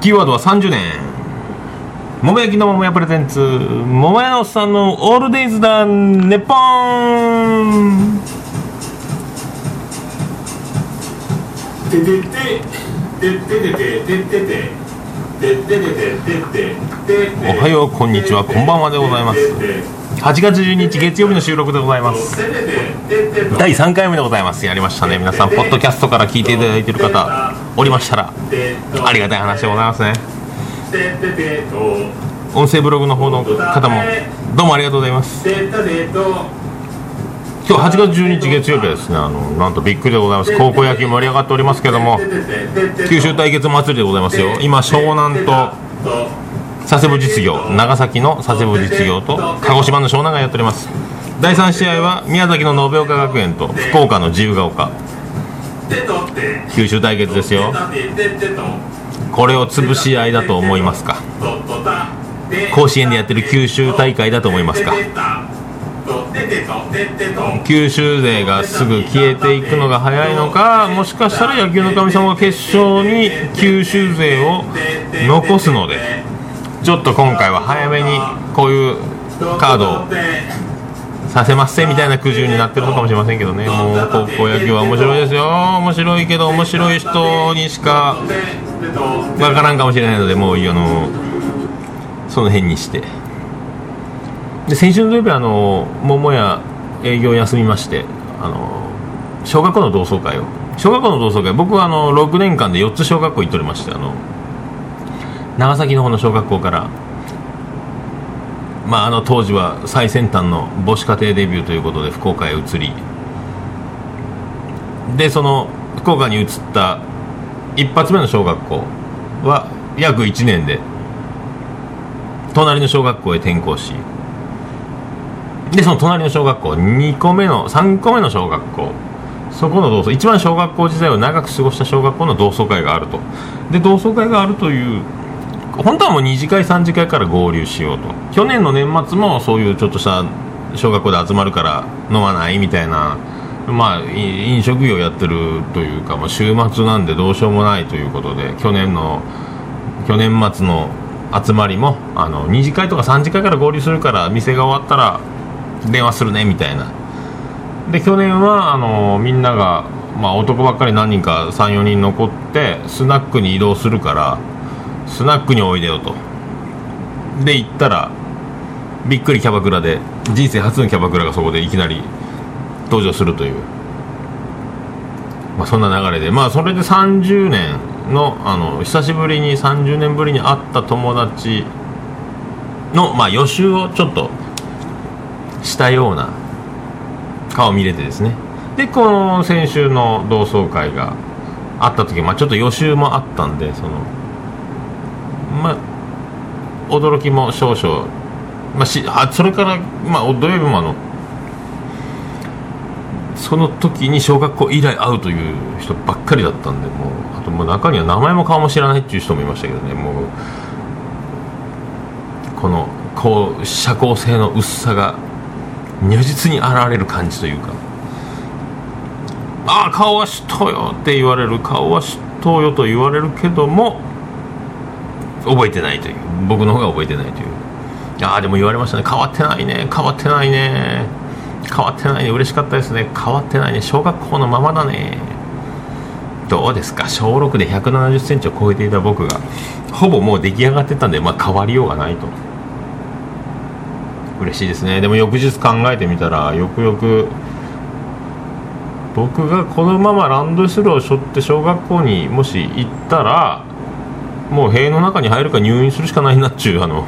キーワードは30年。桃焼きの桃屋プレゼンツ。桃屋のおっさんのオールデイズだネッポン。ててててててててててておはようこんにちはこんばんはでございます。8月12日月曜日の収録でございます。第3回目でございます。やりましたね。皆さんポッドキャストから聞いていただいている方おりましたらありがたい話でございますね。音声ブログの方の方もどうもありがとうございます今日8月12日月曜日はですねあのなんとびっくりでございます高校野球盛り上がっておりますけども九州対決祭りでございますよ今湘南と佐世保実業長崎の佐世保実業と鹿児島の湘南がやっております第3試合は宮崎の延岡学園と福岡の自由が丘九州対決ですよ。これを潰し合いだと思いますか？甲子園でやってる九州大会だと思いますか？九州勢がすぐ消えていくのが早いのかもしかしたら野球の神様が決勝に九州勢を残すのでちょっと今回は早めにこういうカードをさせませんみたいな苦渋になってるのかもしれませんけどね。もう高校野球は面白いですよ。面白いけど面白い人にしかわからんかもしれないのでもうあのその辺にして。で先週の土曜日はあの桃屋営業休みましてあの小学校の同窓会を。小学校の同窓会僕はあの6年間で4つ小学校行っておりましてあの長崎の方の小学校からまあ、あの当時は最先端の母子家庭デビューということで福岡へ移りでその福岡に移った一発目の小学校は約1年で隣の小学校へ転校しでその隣の小学校2個目の3個目の小学校そこの同窓一番小学校時代を長く過ごした小学校の同窓会があると。で同窓会があるという本当はもう2次会3次会から合流しようと。去年の年末もそういうちょっとした小学校で集まるから飲まないみたいなまあ飲食業やってるというか、まあ、週末なんでどうしようもないということで去年の去年末の集まりもあの2次会とか3次会から合流するから店が終わったら電話するねみたいな。で去年はあのみんなが、まあ、男ばっかり何人か34人残ってスナックに移動するからスナックにおいでよと。で行ったらびっくりキャバクラで人生初のキャバクラがそこでいきなり登場するという、まあ、そんな流れで。まあそれで30年のあの久しぶりに30年ぶりに会った友達の、まあ、予習をちょっとしたような顔見れてですね。でこの先週の同窓会があった時、まあ、ちょっと予習もあったんでそのまあ、驚きも少々、まあ、しあそれから、まあ、土曜日もあのその時に小学校以来会うという人ばっかりだったんでもうあともう中には名前も顔も知らないっていう人もいましたけどねもうこのこう社交性の薄さが如実に現れる感じというかああ顔は知っとうよって言われる顔は知っとうよと言われるけども覚えてないという。僕の方が覚えてないという。ああでも言われましたね。変わってないね。変わってないね。変わってないね。嬉しかったですね。変わってないね。小学校のままだね。どうですか？小6で1 7 0センチを超えていた僕がほぼもう出来上がってたんで、まあ、変わりようがないと。嬉しいですね。でも翌日考えてみたらよくよく僕がこのままランドセルを背負って小学校にもし行ったらもう塀の中に入るか入院するしかないなっちゅうあの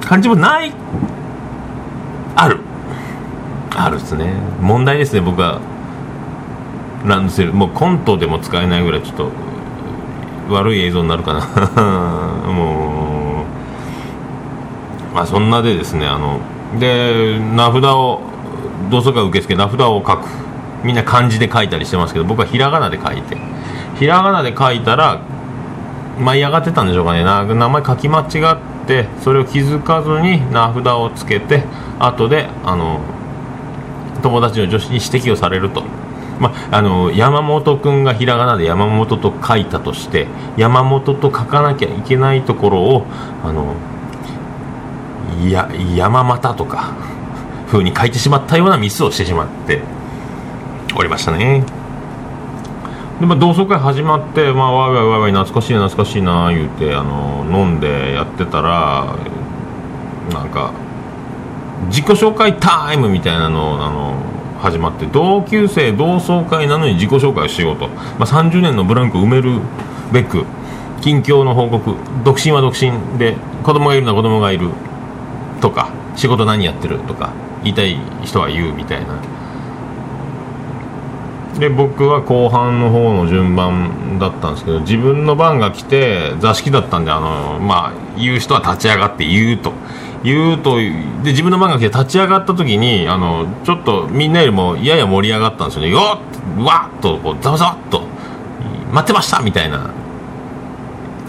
感じもない。ある。あるっすね。問題ですね僕は。ランドセル。もうコントでも使えないぐらいちょっと悪い映像になるかな。もう。まあそんなでですねあので名札を同窓会受付名札を書く。みんな漢字で書いたりしてますけど僕はひらがなで書いて。ひらがなで書いたら舞い上がってたんでしょうかね。名前書き間違ってそれを気づかずに名札をつけて後であの友達の女子に指摘をされると。まあ、の山本君がひらがなで山本と書いたとして山本と書かなきゃいけないところをあのや山又とか風に書いてしまったようなミスをしてしまっておりましたね。で、まあ、同窓会始まって、まあ、わいわいわいわい懐かしいな懐かしいな言うてあの飲んでやってたらなんか自己紹介タイムみたいなのあの始まって同級生同窓会なのに自己紹介をしようと、まあ、30年のブランクを埋めるべく近況の報告独身は独身で子供がいるのは子供がいるとか仕事何やってるとか言いたい人は言うみたいな。で僕は後半の方の順番だったんですけど自分の番が来て座敷だったんであのまあ言う人は立ち上がって言うと。言うとで自分の番が来て立ち上がった時にあのちょっとみんなよりもやや盛り上がったんですよね。よっわっとこうざわざわっと待ってましたみたいな。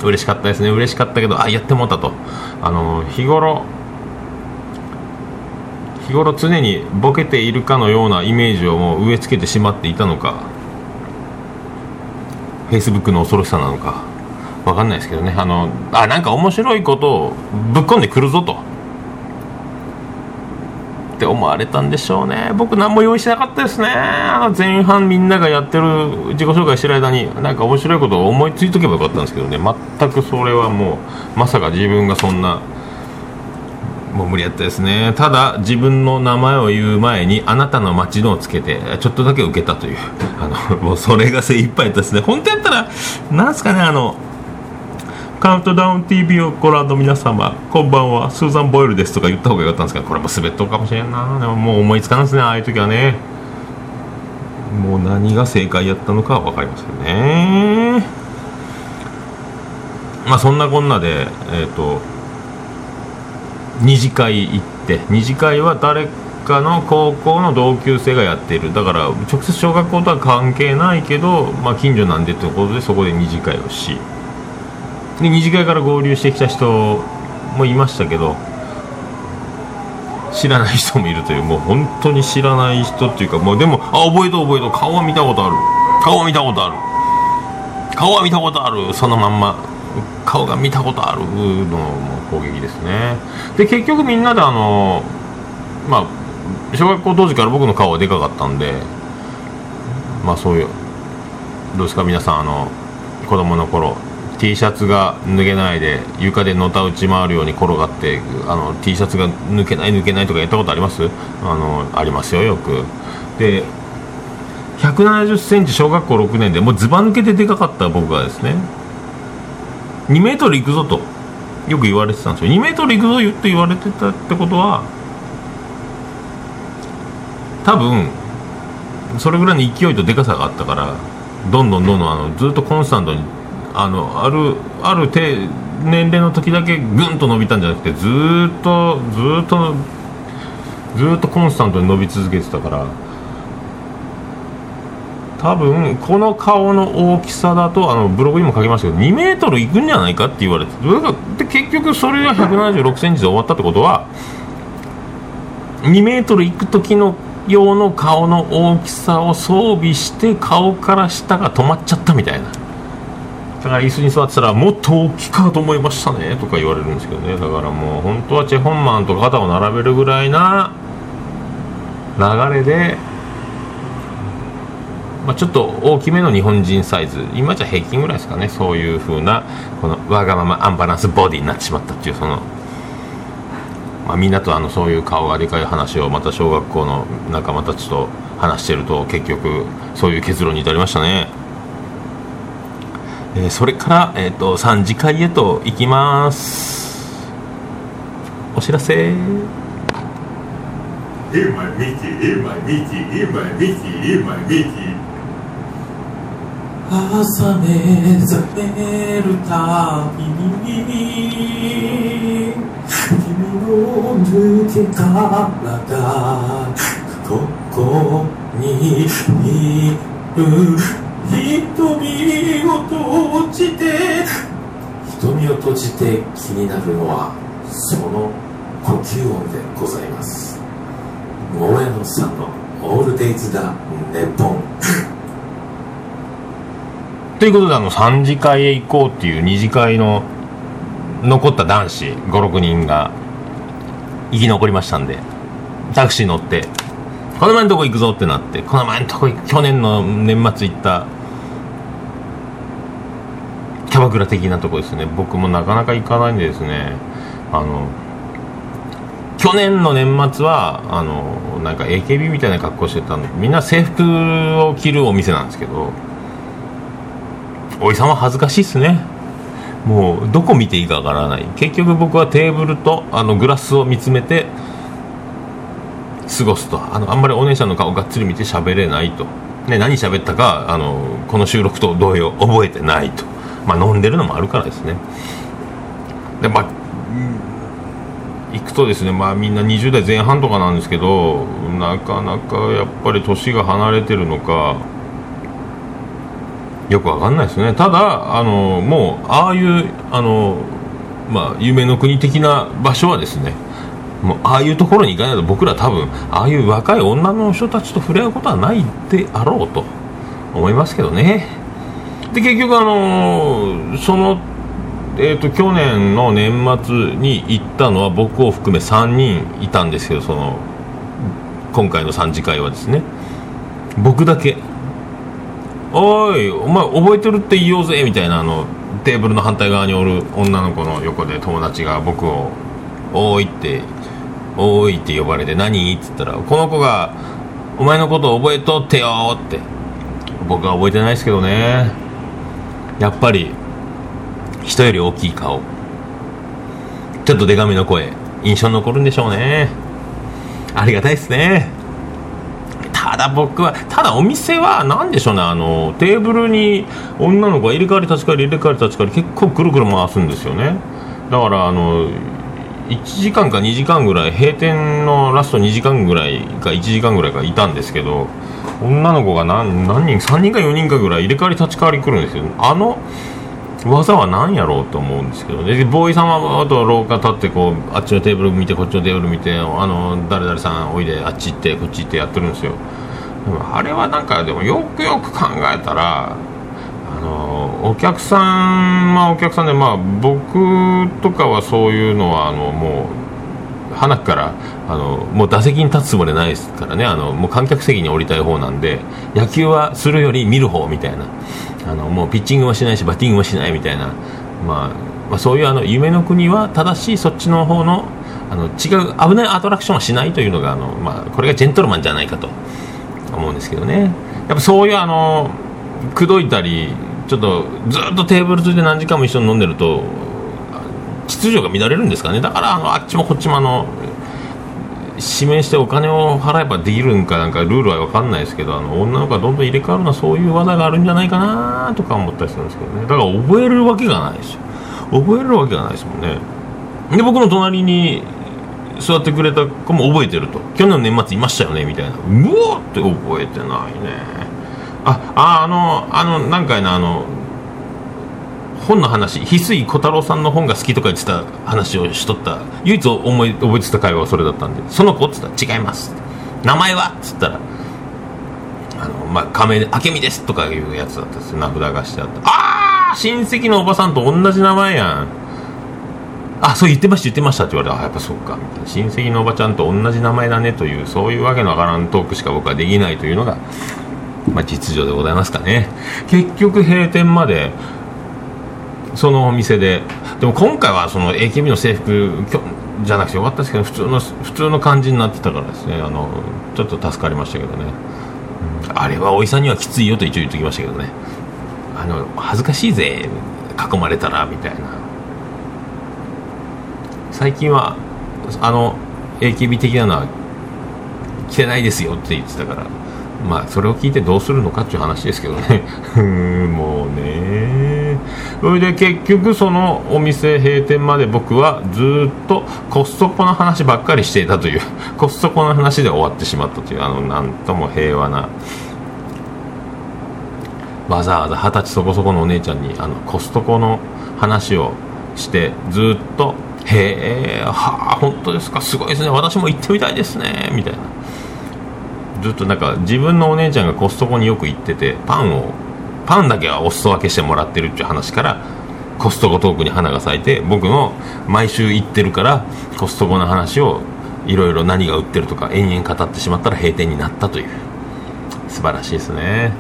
嬉しかったですね。嬉しかったけどあやってもうたと。あの日頃日頃常にボケているかのようなイメージをもう植え付けてしまっていたのかフェイスブックの恐ろしさなのか分かんないですけどね。あのあなんか面白いことをぶっ込んでくるぞと。って思われたんでしょうね。僕何も用意しなかったですね。前半みんながやってる自己紹介してる間になんか面白いことを思いついとけばよかったんですけどね。全くそれはもうまさか自分がそんなもう無理やったですね。ただ自分の名前を言う前にあなたの街のをつけてちょっとだけ受けたという。あのもうそれが精一杯ですね。本当やったらなんすかねあのカウントダウン TV をご覧の皆様こんばんは。スーザン・ボイルですとか言った方がよかったんですけどこれも滑っとるかもしれんな。でももう思いつかんですねああいう時はね。もう何が正解やったのかは分かりませんね。まあそんなこんなでえっ、ー、と二次会行って二次会は誰かの高校の同級生がやっている。だから直接小学校とは関係ないけど、まあ、近所なんでってことでそこで二次会をし。で二次会から合流してきた人もいましたけど知らない人もいるという。もう本当に知らない人っていうかもうでもあ覚えた覚えた。顔は見たことある。顔は見たことある。顔は見たことある。そのまんま。顔が見たことあるのも攻撃ですね。で結局みんなであのまあ小学校当時から僕の顔はでかかったんでまあそういうどうですか皆さんあの子供の頃 T シャツが脱げないで床でのた打ち回るように転がってあの T シャツが抜けない抜けないとかやったことあります？あのありますよよく。で1 7 0センチ小学校6年でもうずば抜けてでかかった僕がですね2メートルいくぞと。よく言われてたんですよ。2メートルいくぞ言って言われてたってことは多分それぐらいの勢いとでかさがあったからどんどんどんどんあのずっとコンスタントにあのあるある低年齢の時だけぐんと伸びたんじゃなくてずっとずっとずっとコンスタントに伸び続けてたから多分この顔の大きさだとあのブログにも書きましたけど2メートルいくんじゃないかって言われてで結局それが1 7 6センチで終わったってことは2メートルいく時の用の顔の大きさを装備して顔から下が止まっちゃったみたいな。だから椅子に座ってたらもっと大きいかと思いましたねとか言われるんですけどね。だからもう本当はチェ・ホンマンと肩を並べるぐらいな流れでまあ、ちょっと大きめの日本人サイズ。今じゃ平均ぐらいですかね。そういう風なこのわがままアンバランスボディになってしまったっていうその、まあ、みんなとあのそういう顔がでかい話をまた小学校の仲間たちと話してると結局そういう結論に至りましたね、えー、それから、えーと、3次会へと行きます。お知らせ。Hear my meaty, hear my meaty, hear my meaty, hear my meaty. 朝目覚めるたびに君の抜け殻ここにいる瞳を閉じて瞳を閉じて気になるのはその呼吸音でございます。モエノさんのオールデイズだネポン。ということであの3次会へ行こうっていう2次会の残った男子56人が生き残りましたんでタクシー乗ってこの前のとこ行くぞってなってこの前のとこ去年の年末行ったキャバクラ的なとこですね。僕もなかなか行かないんでですね。あの去年の年末はあのなんか AKB みたいな格好してたんでみんな制服を着るお店なんですけどおじさんは恥ずかしいっすね。もうどこ見ていいかわからない。結局僕はテーブルとあのグラスを見つめて過ごすと。あのあんまりお姉ちゃんの顔がっつり見て喋れないと、ね、何喋ったかあのこの収録と同様覚えてないと、まあ、飲んでるのもあるからですね。でまあ行くとですね、まあ、みんな20代前半とかなんですけどなかなかやっぱり年が離れてるのかよくわかんないですね。ただあのもうああいうあの、まあ、夢の国的な場所はですねもうああいうところに行かないと僕ら多分ああいう若い女の人たちと触れ合うことはないであろうと思いますけどね。で結局あのそのえーと、去年の年末に行ったのは僕を含め3人いたんですけどその今回の3次会はですね僕だけ「おいお前覚えてるって言おうぜ」みたいなあのテーブルの反対側におる女の子の横で友達が僕を「おい」って「おい」って呼ばれて「何?」っつったらこの子が「お前のこと覚えとってよ」って僕は覚えてないですけどね。やっぱり人より大きい顔。ちょっとデカめの声印象に残るんでしょうね。ありがたいですね。だ僕はただお店は何でしょうねあのテーブルに女の子が入れ替わり立ち替わり入れ替わり立ち替わり結構くるくる回すんですよね。だからあの1時間か2時間ぐらい閉店のラスト2時間ぐらいか1時間ぐらいかいたんですけど女の子が何何人3人か4人かぐらい入れ替わり立ち替わり来るんですよ。あの技は何やろうと思うんですけどでボーイさんはあと廊下立ってこうあっちのテーブル見てこっちのテーブル見てあの誰々さんおいであっち行ってこっち行ってやってるんですよ。でもあれはなんかでもよくよく考えたらあのお客さんまあお客さんでまあ僕とかはそういうのはあのもう花からあのもう打席に立つつもりないですからね。あのもう観客席に降りたい方なんで野球はするより見る方みたいな。あのもうピッチングもしないしバッティングもしないみたいな、まあ、まあそういうあの夢の国は正しいそっちの方のあの違う危ないアトラクションはしないというのがあの、まあ、これがジェントルマンじゃないかと。思うんですけどね。やっぱそういうあの口説いたりちょっとずっとテーブルついて何時間も一緒に飲んでると秩序が乱れるんですかね。だからあのあっちもこっちもあの指名してお金を払えばできるんかなんかルールは分かんないですけどあの女の子がどんどん入れ替わるのはそういう技があるんじゃないかなとか思ったりするんですけどね。だから覚えるわけがないですよ。覚えるわけがないですもんね。で僕の隣に座ってくれた子も覚えてると。去年の年末いましたよねみたいな。うおーって覚えてないね。あああのあの何回なあの本の話。翡翠小太郎さんの本が好きとか言ってた話をしとった。唯一思い覚えてた会話はそれだったんで。その子っつったら違います名前は？っつったらあのまあ仮名で「明美です」とかいうやつだったんですよ。名札がしてあったああ親戚のおばさんと同じ名前やん。あそう言ってました言ってましたって言われてあやっぱそうか。みたいな親戚のおばちゃんと同じ名前だねというそういうわけのわからんトークしか僕はできないというのがまあ実情でございますかね。結局閉店までそのお店で。でも今回はその AKB の制服じゃなくてよかったですけど普通の普通の感じになってたからですね。あのちょっと助かりましたけどね、あれはおじさんにはきついよと一応言っときましたけどね。あの恥ずかしいぜ。囲まれたらみたいな。最近はあの AKB 的なのは着てないですよって言ってたからまあそれを聞いてどうするのかっていう話ですけどね。もうね。それで結局そのお店閉店まで僕はずっとコストコの話ばっかりしていたという コストコの話で終わってしまったというあのなんとも平和なわざわざ二十歳そこそこのお姉ちゃんにあのコストコの話をしてずっと「へえはあ本当ですか？すごいですね。私も行ってみたいですね」みたいな。ずっとなんか自分のお姉ちゃんがコストコによく行っててパンをパンだけはお裾分けしてもらってるっていう話からコストコトークに花が咲いて僕の毎週行ってるからコストコの話をいろいろ何が売ってるとか延々語ってしまったら閉店になったという。素晴らしいですね、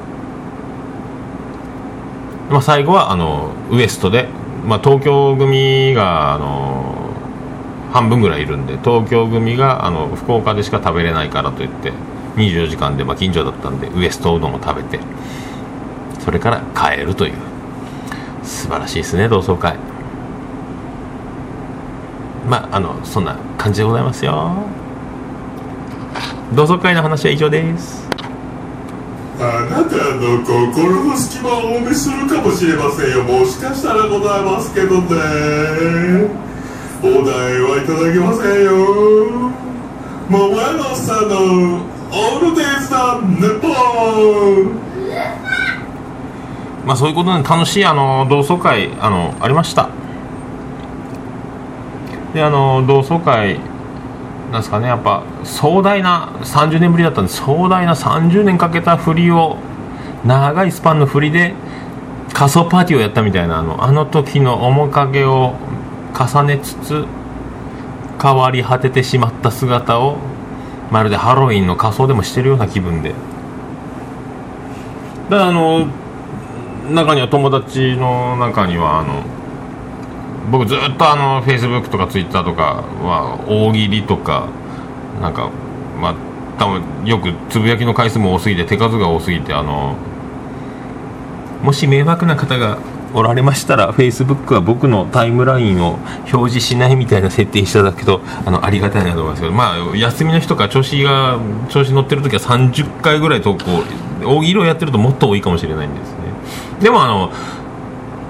まあ、最後はあのウエストで、まあ、東京組があの半分ぐらいいるんで東京組があの福岡でしか食べれないからといって24時間で、まあ、近所だったんでウエストうどんを食べてそれから帰るという。素晴らしいですね同窓会。まああのそんな感じでございますよ。同窓会の話は以上です。あなたの心の隙間をお見せするかもしれませんよ。もしかしたらございます。けどねお題はいただけませんよ。桃屋のおっさんのオールデイズだネポンまあそういうことで楽しいあの同窓会あのありました。であの同窓会なんですかね。やっぱ壮大な30年ぶりだったんで壮大な30年かけた振りを長いスパンの振りで仮想パーティーをやったみたいなあのあの時の面影を重ねつつ変わり果ててしまった姿をまるでハロウィンの仮装でもしてるような気分で。だからあの中には友達の中にはあの僕ずっとあのフェイスブックとかツイッターとかは大喜利とかなんかまあ多分よくつぶやきの回数も多すぎて手数が多すぎてあのもし迷惑な方がおられましたら Facebook は僕のタイムラインを表示しないみたいな設定していただくとあのありがたいなと思いますけどまあ休みの日とか調子が調子乗ってる時は30回ぐらい投稿大喜利をやってるともっと多いかもしれないんですね。でもあの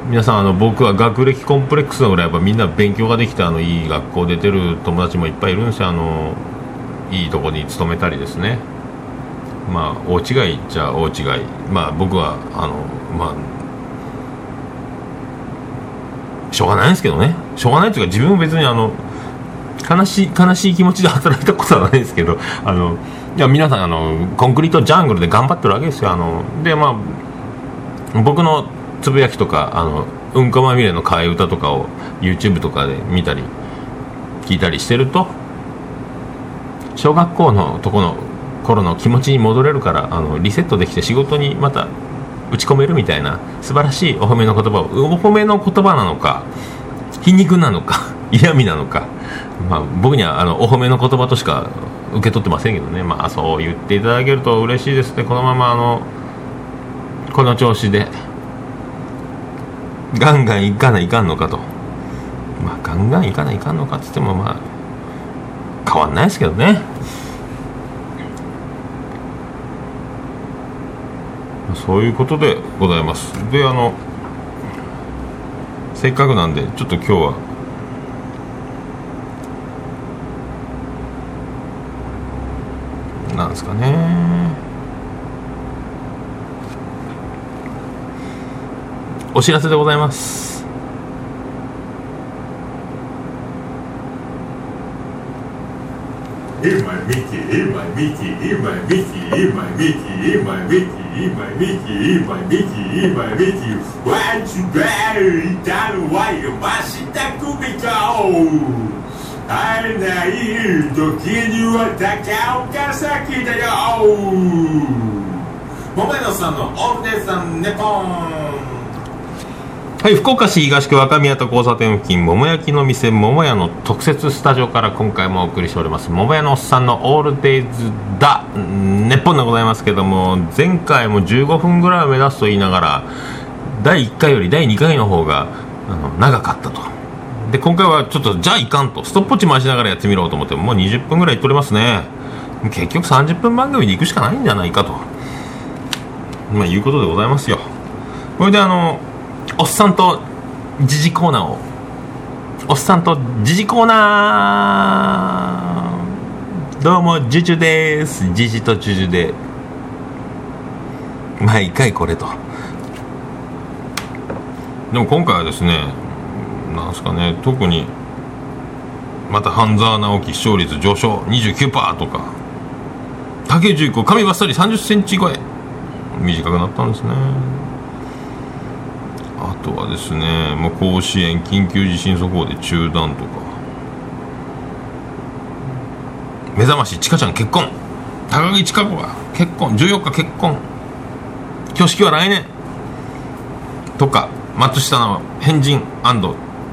皆さんあの僕は学歴コンプレックスのぐらいやっぱみんな勉強ができてあのいい学校出てる友達もいっぱいいるんですよ。あのいいとこに勤めたりですね。まあ大違いじゃ大違い。まあ僕はあのまあしょうがないんですけどね。しょうがないっていうか自分も別にあの悲しい悲しい気持ちで働いたことはないですけどあのいや皆さんあのコンクリートジャングルで頑張ってるわけですよ。あのでまあ僕のつぶやきとかあのうんこまみれの替え歌とかを YouTube とかで見たり聞いたりしてると小学校のとこの頃の気持ちに戻れるからあのリセットできて仕事にまた打ち込めるみたいな素晴らしいお褒めの言葉をお褒めの言葉なのか皮肉なのか 嫌味なのか、まあ、僕にはあのお褒めの言葉としか受け取ってませんけどね。まあそう言っていただけると嬉しいですねこのままあのこの調子でガンガンいかないかんのかと。まあガンガンいかないかんのかっつってもまあ変わんないですけどね。そういうことでございます。であのせっかくなんでちょっと今日はなんですかね。お知らせでございます。えまいみきえまいみきえまいみき my Mickey, eat my Mickey, eat my Mickey. Why you better eat that way? Mashita Kumiko! あれない時には高岡崎だよ桃野さんのオールデイさんネポンはい、福岡市東区若宮と交差点付近、桃焼きの店、桃屋の特設スタジオから今回もお送りしております、桃屋のおっさんのオールデイズだ、ネッポンでございますけども、前回も15分ぐらいを目指すと言いながら、第1回より第2回の方があの長かったと。で、今回はちょっと、じゃあいかんと、ストップウォッチ回しながらやってみろと思って、もう20分ぐらいいっておりますね。結局30分番組で行くしかないんじゃないかと。まあ、いうことでございますよ。これであの、おっさんと時事コーナー。をおっさんと時事コーナー。どうもジュジュです。時事とジュジュで。毎回これと。でも今回はですねなんすかね特にまた半沢直樹視聴率上昇29%とか。竹内子髪ばっさり3 0センチ超え。短くなったんですね。とはですねもう甲子園緊急地震速報で中断とか。目覚ましちかちゃん結婚。高木千佳子が結婚。14日結婚。挙式は来年。とか松下の変人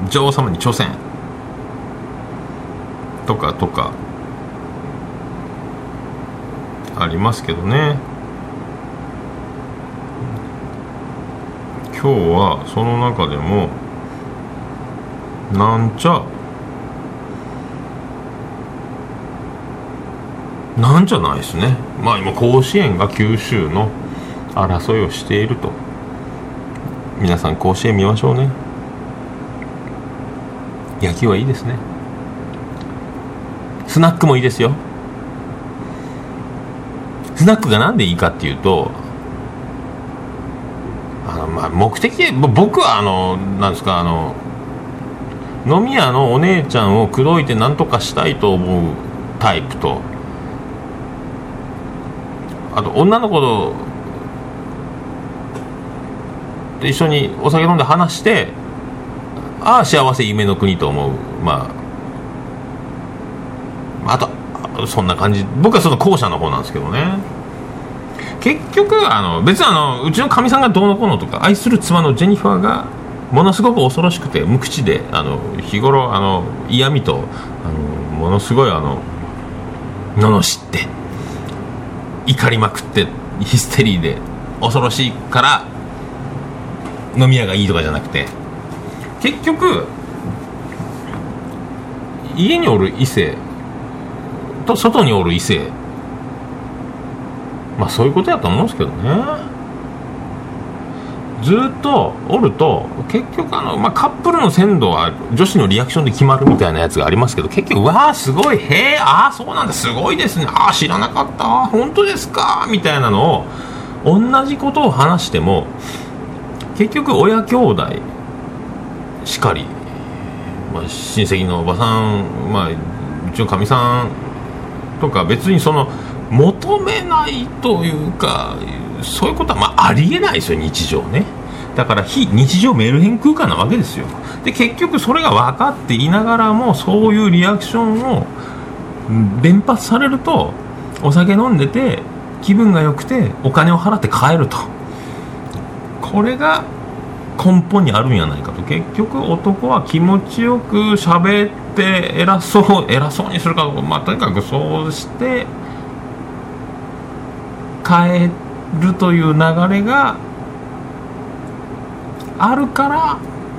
女王様に挑戦。とかとか。ありますけどね。今日はその中でもなんちゃなんじゃないですね。まあ今甲子園が九州の争いをしていると。皆さん甲子園見ましょうね。野球はいいですね。スナックもいいですよ。スナックがなんでいいかっていうとまあ目的僕はあのなんですかあの飲み屋のお姉ちゃんを口説いて何とかしたいと思うタイプと。あと女の子と一緒にお酒飲んで話してああ幸せ夢の国と思う。まああとそんな感じ。僕はその後者の方なんですけどね。結局あの別にあのうちのかみさんがどうのこうのとか愛する妻のジェニファーがものすごく恐ろしくて無口であの日頃あの嫌味とあのものすごいあの罵って怒りまくってヒステリーで恐ろしいから飲み屋がいいとかじゃなくて。結局家におる異性と外におる異性まあそういうことやと思うんですけどね。ずっとおると結局あの、まあ、カップルの鮮度は女子のリアクションで決まるみたいなやつがありますけど結局わあすごいへえああそうなんだすごいですね。ああ知らなかった。本当ですか？みたいなのを同じことを話しても結局親兄弟しかり、まあ、親戚のおばさん、まあ、うちのかみさんとか別にその求めないというかそういうことはまあありえないですよ日常ね。だから非日常メール変空間なわけですよ。で結局それが分かっていながらもそういうリアクションを連発されるとお酒飲んでて気分が良くてお金を払って帰ると。これが根本にあるんやないかと。結局男は気持ちよく喋って偉そう偉そうにするかまあとにかくそうして帰るという流れがあるから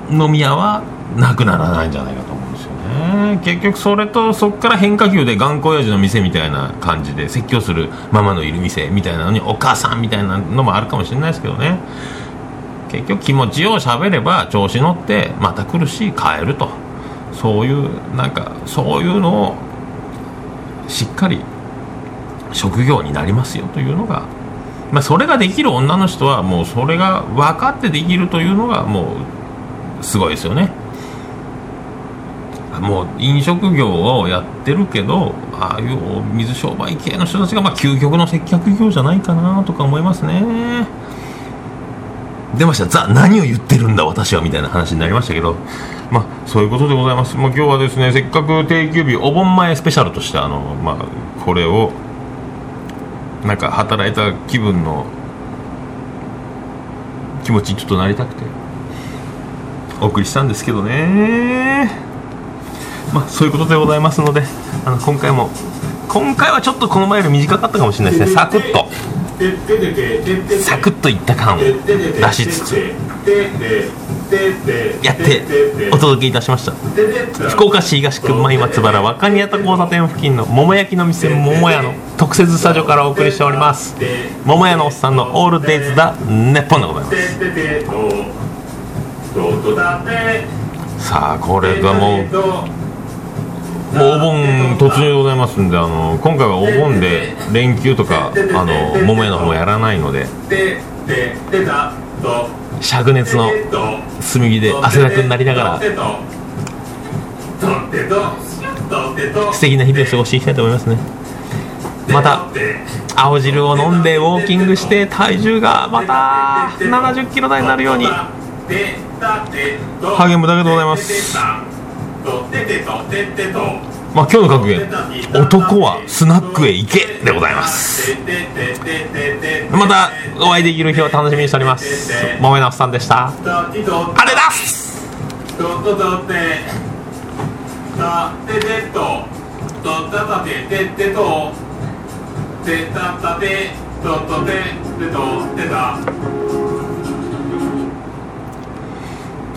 飲み屋はなくならないんじゃないかと思うんですよね。結局それとそこから変化球で頑固親父の店みたいな感じで説教するママのいる店みたいなのにお母さんみたいなのもあるかもしれないですけどね。結局気持ちよう喋れば調子乗ってまた来るし帰ると。そういうなんかそういうのをしっかり職業になりますよというのが、まあ、それができる女の人はもうそれが分かってできるというのがもうすごいですよね。もう飲食業をやってるけどああいう水商売系の人たちがまあ究極の接客業じゃないかなとか思いますね。出ました。ザ何を言ってるんだ私はみたいな話になりましたけど。まあそういうことでございます、まあ、今日はですねせっかく定休日お盆前スペシャルとしてあのまあこれをなんか働いた気分の気持ちにちょっとなりたくて。お送りしたんですけどね。まあそういうことでございますのであの今回も今回はちょっとこの前より短かったかもしれないですね。サクッと。サクッといった感を出しつつやってお届けいたしました。福岡市東区前松原若宮田交差点付近の桃焼きの店桃屋の特設スタジオからお送りしております。桃屋のおっさんの「オールデイズ・だネッポン」でございます。さあこれがもうお盆突入でございますんであの今回はお盆で連休とかあの桃屋の方もやらないので灼熱の炭火で汗だくになりながら素敵な日々を過ごしていきたいと思いますね。また青汁を飲んでウォーキングして体重がまた70キロ台になるように励むだけでございます。まあ今日の格言「男はスナックへ行け」でございます。またお会いできる日を楽しみにしております。桃井直さんでした。ありがとうございますとととてたててととたたてててとてたたてととててとてた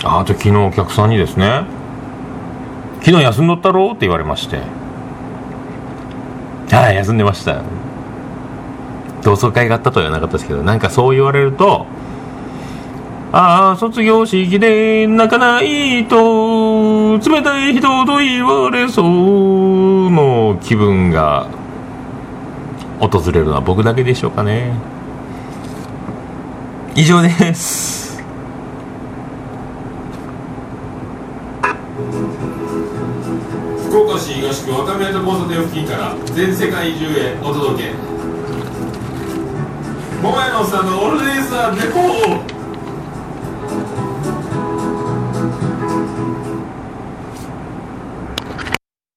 ああと昨日お客さんにですね「昨日休んどったろう?」って言われまして「はい休んでました」同窓会があったとは言わなかったですけどなんかそう言われるとああ卒業式で泣かないと冷たい人と言われそうの気分が訪れるのは僕だけでしょうかね。以上です。市東区若宮と交差点付近から全世界中へお届け。桃屋のおっさんのオールデイズ・ザ・ネポー。